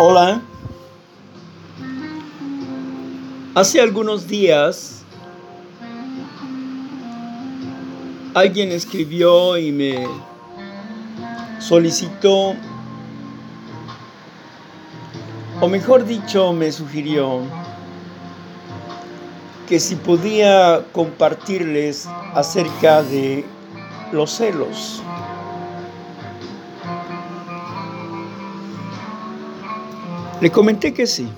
Hola. Hace algunos días alguien escribió y me solicitó, o mejor dicho, me sugirió que si podía compartirles acerca de los celos. Le comenté que sí.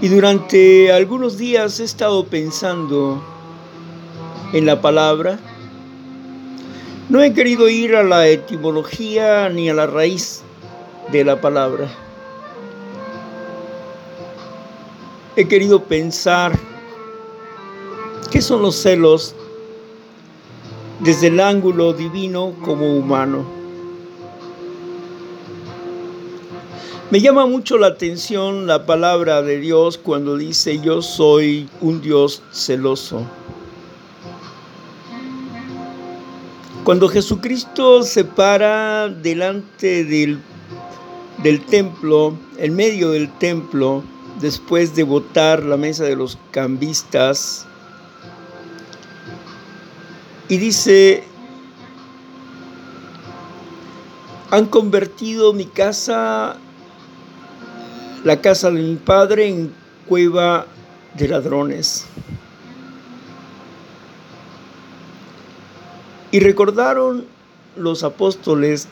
Y durante algunos días he estado pensando en la palabra. No he querido ir a la etimología ni a la raíz de la palabra. He querido pensar qué son los celos desde el ángulo divino como humano. Me llama mucho la atención la palabra de Dios cuando dice yo soy un Dios celoso. Cuando Jesucristo se para delante del, del templo, en medio del templo, después de votar la mesa de los cambistas, y dice, han convertido mi casa la casa de mi padre en cueva de ladrones. Y recordaron los apóstoles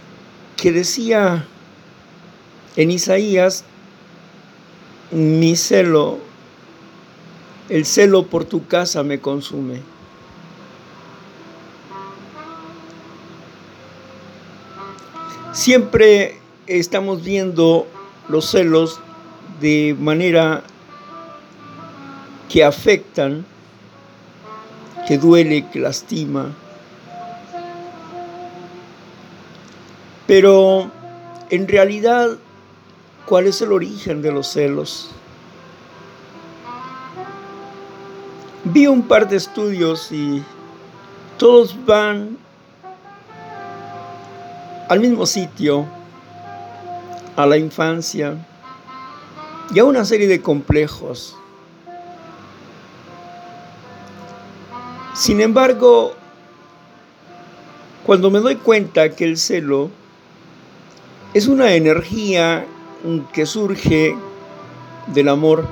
que decía en Isaías, mi celo, el celo por tu casa me consume. Siempre estamos viendo los celos de manera que afectan, que duele, que lastima. Pero en realidad, ¿cuál es el origen de los celos? Vi un par de estudios y todos van al mismo sitio, a la infancia, y a una serie de complejos. Sin embargo, cuando me doy cuenta que el celo es una energía que surge del amor,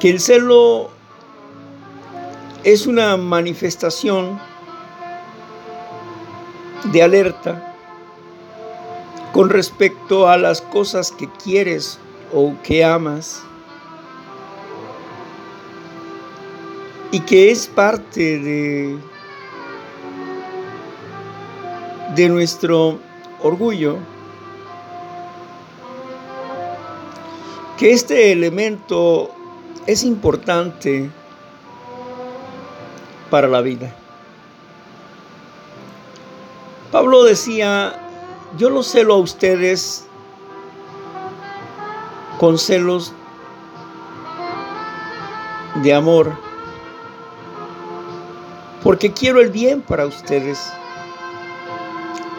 que el celo es una manifestación de alerta, con respecto a las cosas que quieres o que amas y que es parte de, de nuestro orgullo, que este elemento es importante para la vida. Pablo decía yo lo celo a ustedes con celos de amor, porque quiero el bien para ustedes,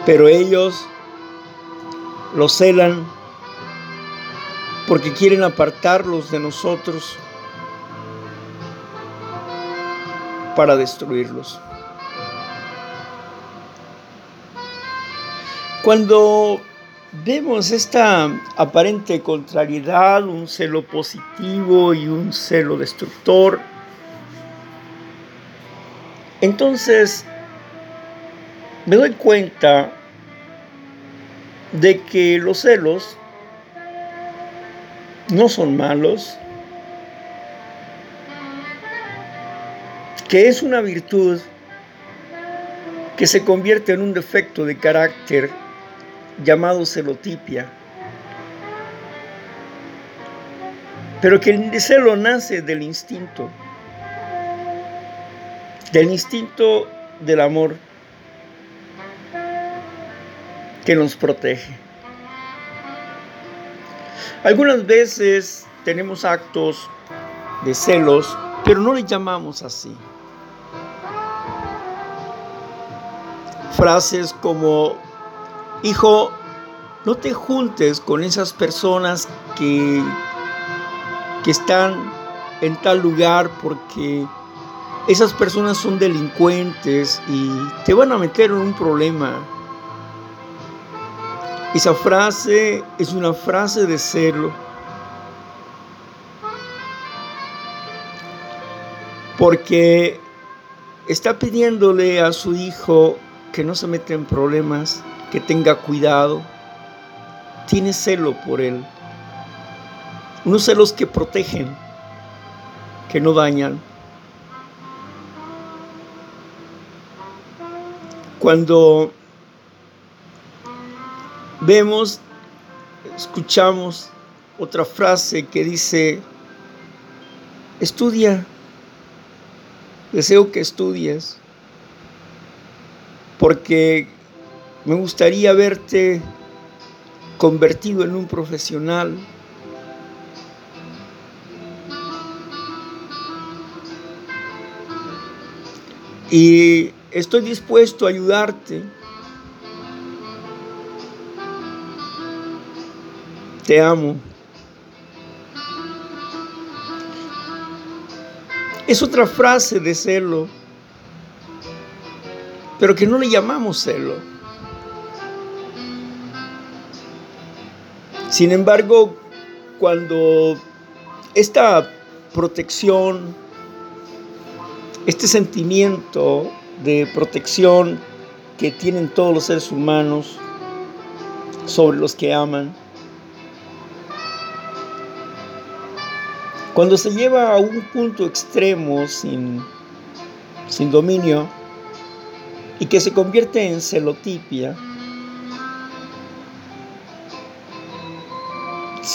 pero ellos lo celan porque quieren apartarlos de nosotros para destruirlos. Cuando vemos esta aparente contrariedad, un celo positivo y un celo destructor, entonces me doy cuenta de que los celos no son malos, que es una virtud que se convierte en un defecto de carácter llamado celotipia, pero que el celo nace del instinto, del instinto del amor que nos protege. Algunas veces tenemos actos de celos, pero no le llamamos así. Frases como, hijo, no te juntes con esas personas que, que están en tal lugar porque esas personas son delincuentes y te van a meter en un problema. Esa frase es una frase de celo. Porque está pidiéndole a su hijo que no se meta en problemas, que tenga cuidado. Tiene celo por él. Unos celos que protegen, que no dañan. Cuando vemos, escuchamos otra frase que dice, estudia, deseo que estudies, porque me gustaría verte convertido en un profesional. Y estoy dispuesto a ayudarte. Te amo. Es otra frase de celo, pero que no le llamamos celo. Sin embargo, cuando esta protección, este sentimiento de protección que tienen todos los seres humanos sobre los que aman. Cuando se lleva a un punto extremo sin, sin dominio y que se convierte en celotipia,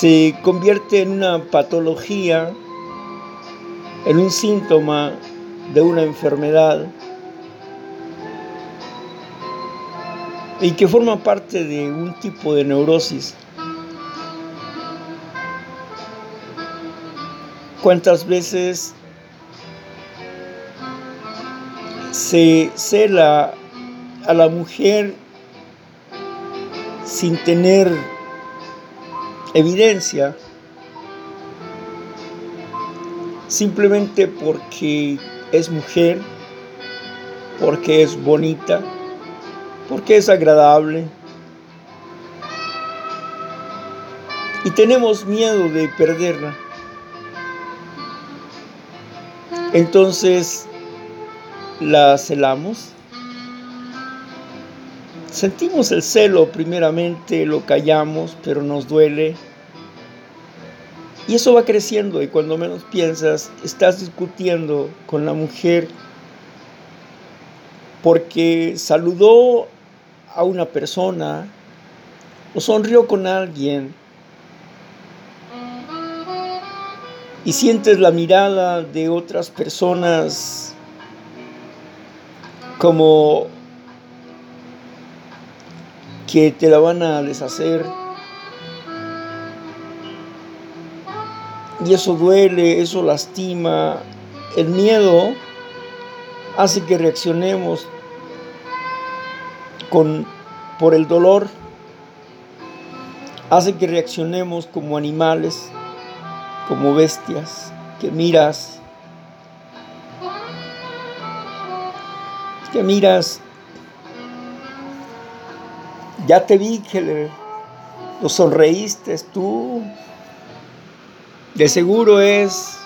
se convierte en una patología, en un síntoma de una enfermedad y que forma parte de un tipo de neurosis. ¿Cuántas veces se cela a la mujer sin tener evidencia, simplemente porque es mujer, porque es bonita? porque es agradable. Y tenemos miedo de perderla. Entonces la celamos. Sentimos el celo primeramente, lo callamos, pero nos duele. Y eso va creciendo y cuando menos piensas, estás discutiendo con la mujer porque saludó a una persona o sonrió con alguien y sientes la mirada de otras personas como que te la van a deshacer. Y eso duele, eso lastima. El miedo hace que reaccionemos con, por el dolor hace que reaccionemos como animales, como bestias, que miras, que miras, ya te vi que le, lo sonreíste tú, de seguro es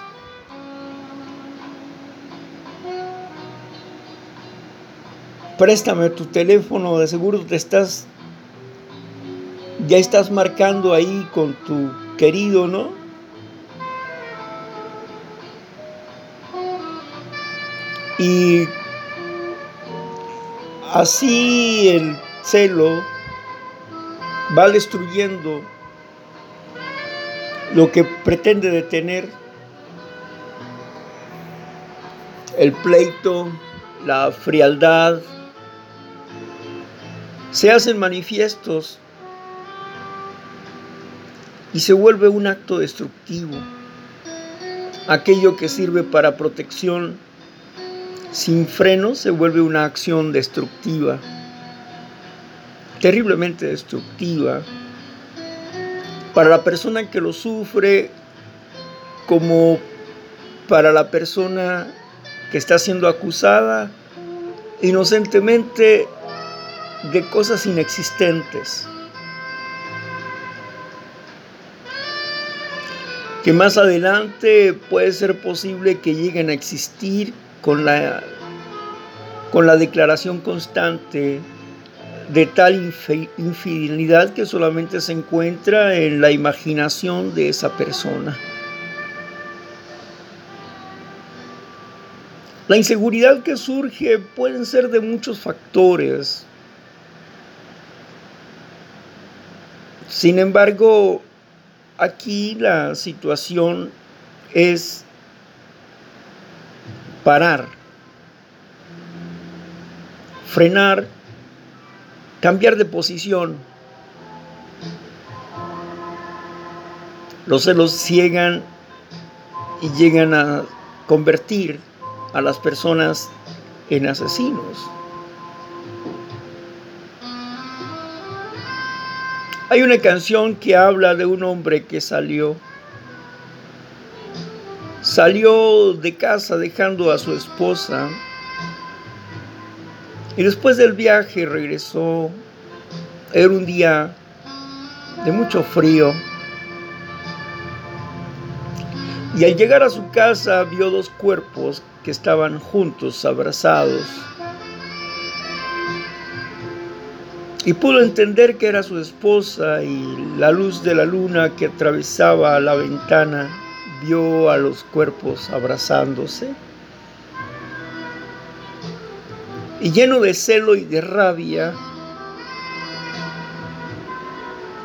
préstame tu teléfono, de seguro te estás, ya estás marcando ahí con tu querido, ¿no? Y así el celo va destruyendo lo que pretende detener el pleito, la frialdad, se hacen manifiestos y se vuelve un acto destructivo. Aquello que sirve para protección sin freno se vuelve una acción destructiva. Terriblemente destructiva para la persona que lo sufre como para la persona que está siendo acusada inocentemente de cosas inexistentes. Que más adelante puede ser posible que lleguen a existir con la, con la declaración constante de tal infidelidad que solamente se encuentra en la imaginación de esa persona. La inseguridad que surge pueden ser de muchos factores. Sin embargo, aquí la situación es parar, frenar, cambiar de posición. Los celos ciegan y llegan a convertir a las personas en asesinos. Hay una canción que habla de un hombre que salió. Salió de casa dejando a su esposa y después del viaje regresó. Era un día de mucho frío. Y al llegar a su casa vio dos cuerpos que estaban juntos, abrazados. Y pudo entender que era su esposa y la luz de la luna que atravesaba la ventana vio a los cuerpos abrazándose. Y lleno de celo y de rabia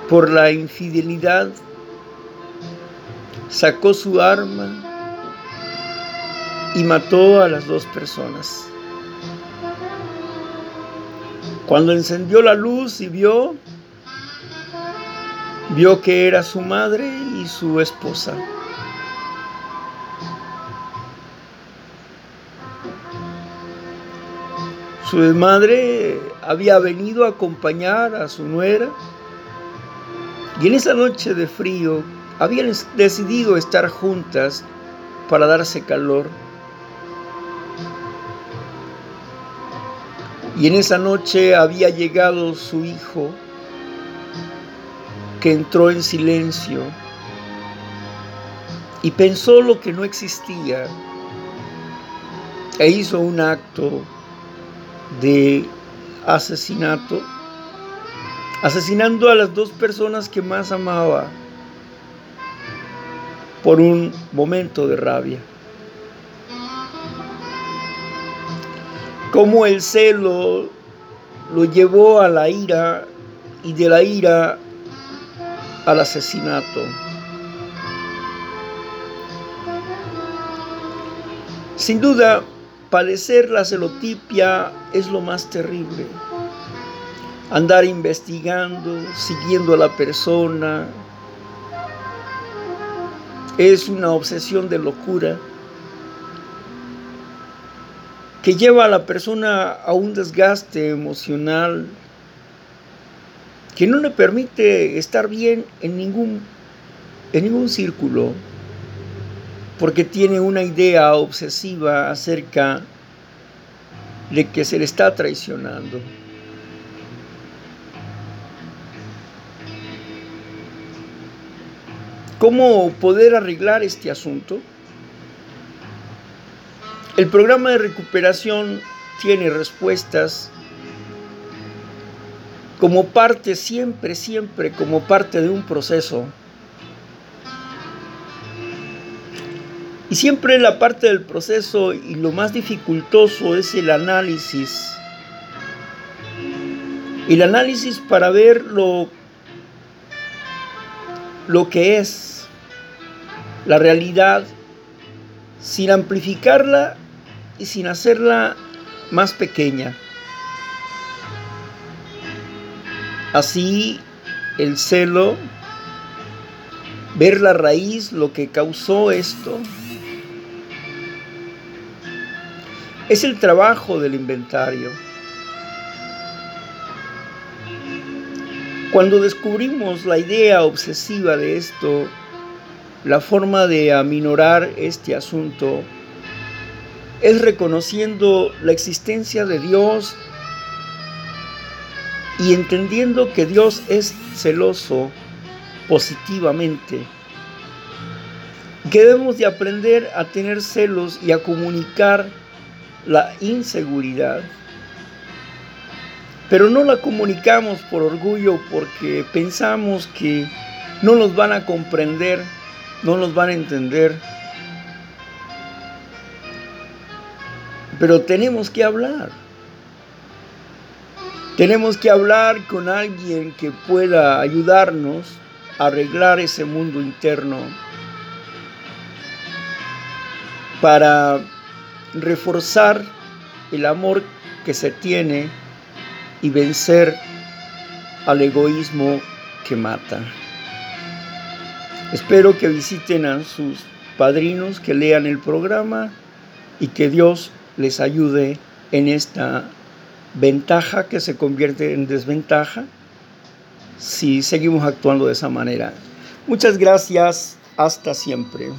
por la infidelidad sacó su arma y mató a las dos personas. Cuando encendió la luz y vio, vio que era su madre y su esposa. Su madre había venido a acompañar a su nuera y en esa noche de frío habían decidido estar juntas para darse calor. Y en esa noche había llegado su hijo, que entró en silencio y pensó lo que no existía e hizo un acto de asesinato, asesinando a las dos personas que más amaba por un momento de rabia. Como el celo lo llevó a la ira y de la ira al asesinato. Sin duda, padecer la celotipia es lo más terrible. Andar investigando, siguiendo a la persona, es una obsesión de locura que lleva a la persona a un desgaste emocional que no le permite estar bien en ningún, en ningún círculo, porque tiene una idea obsesiva acerca de que se le está traicionando. ¿Cómo poder arreglar este asunto? El programa de recuperación tiene respuestas como parte, siempre, siempre, como parte de un proceso. Y siempre la parte del proceso y lo más dificultoso es el análisis. El análisis para ver lo, lo que es la realidad sin amplificarla y sin hacerla más pequeña. Así el celo, ver la raíz, lo que causó esto, es el trabajo del inventario. Cuando descubrimos la idea obsesiva de esto, la forma de aminorar este asunto es reconociendo la existencia de Dios y entendiendo que Dios es celoso positivamente. Que debemos de aprender a tener celos y a comunicar la inseguridad. Pero no la comunicamos por orgullo porque pensamos que no nos van a comprender, no nos van a entender. Pero tenemos que hablar. Tenemos que hablar con alguien que pueda ayudarnos a arreglar ese mundo interno para reforzar el amor que se tiene y vencer al egoísmo que mata. Espero que visiten a sus padrinos, que lean el programa y que Dios les ayude en esta ventaja que se convierte en desventaja si seguimos actuando de esa manera. Muchas gracias, hasta siempre.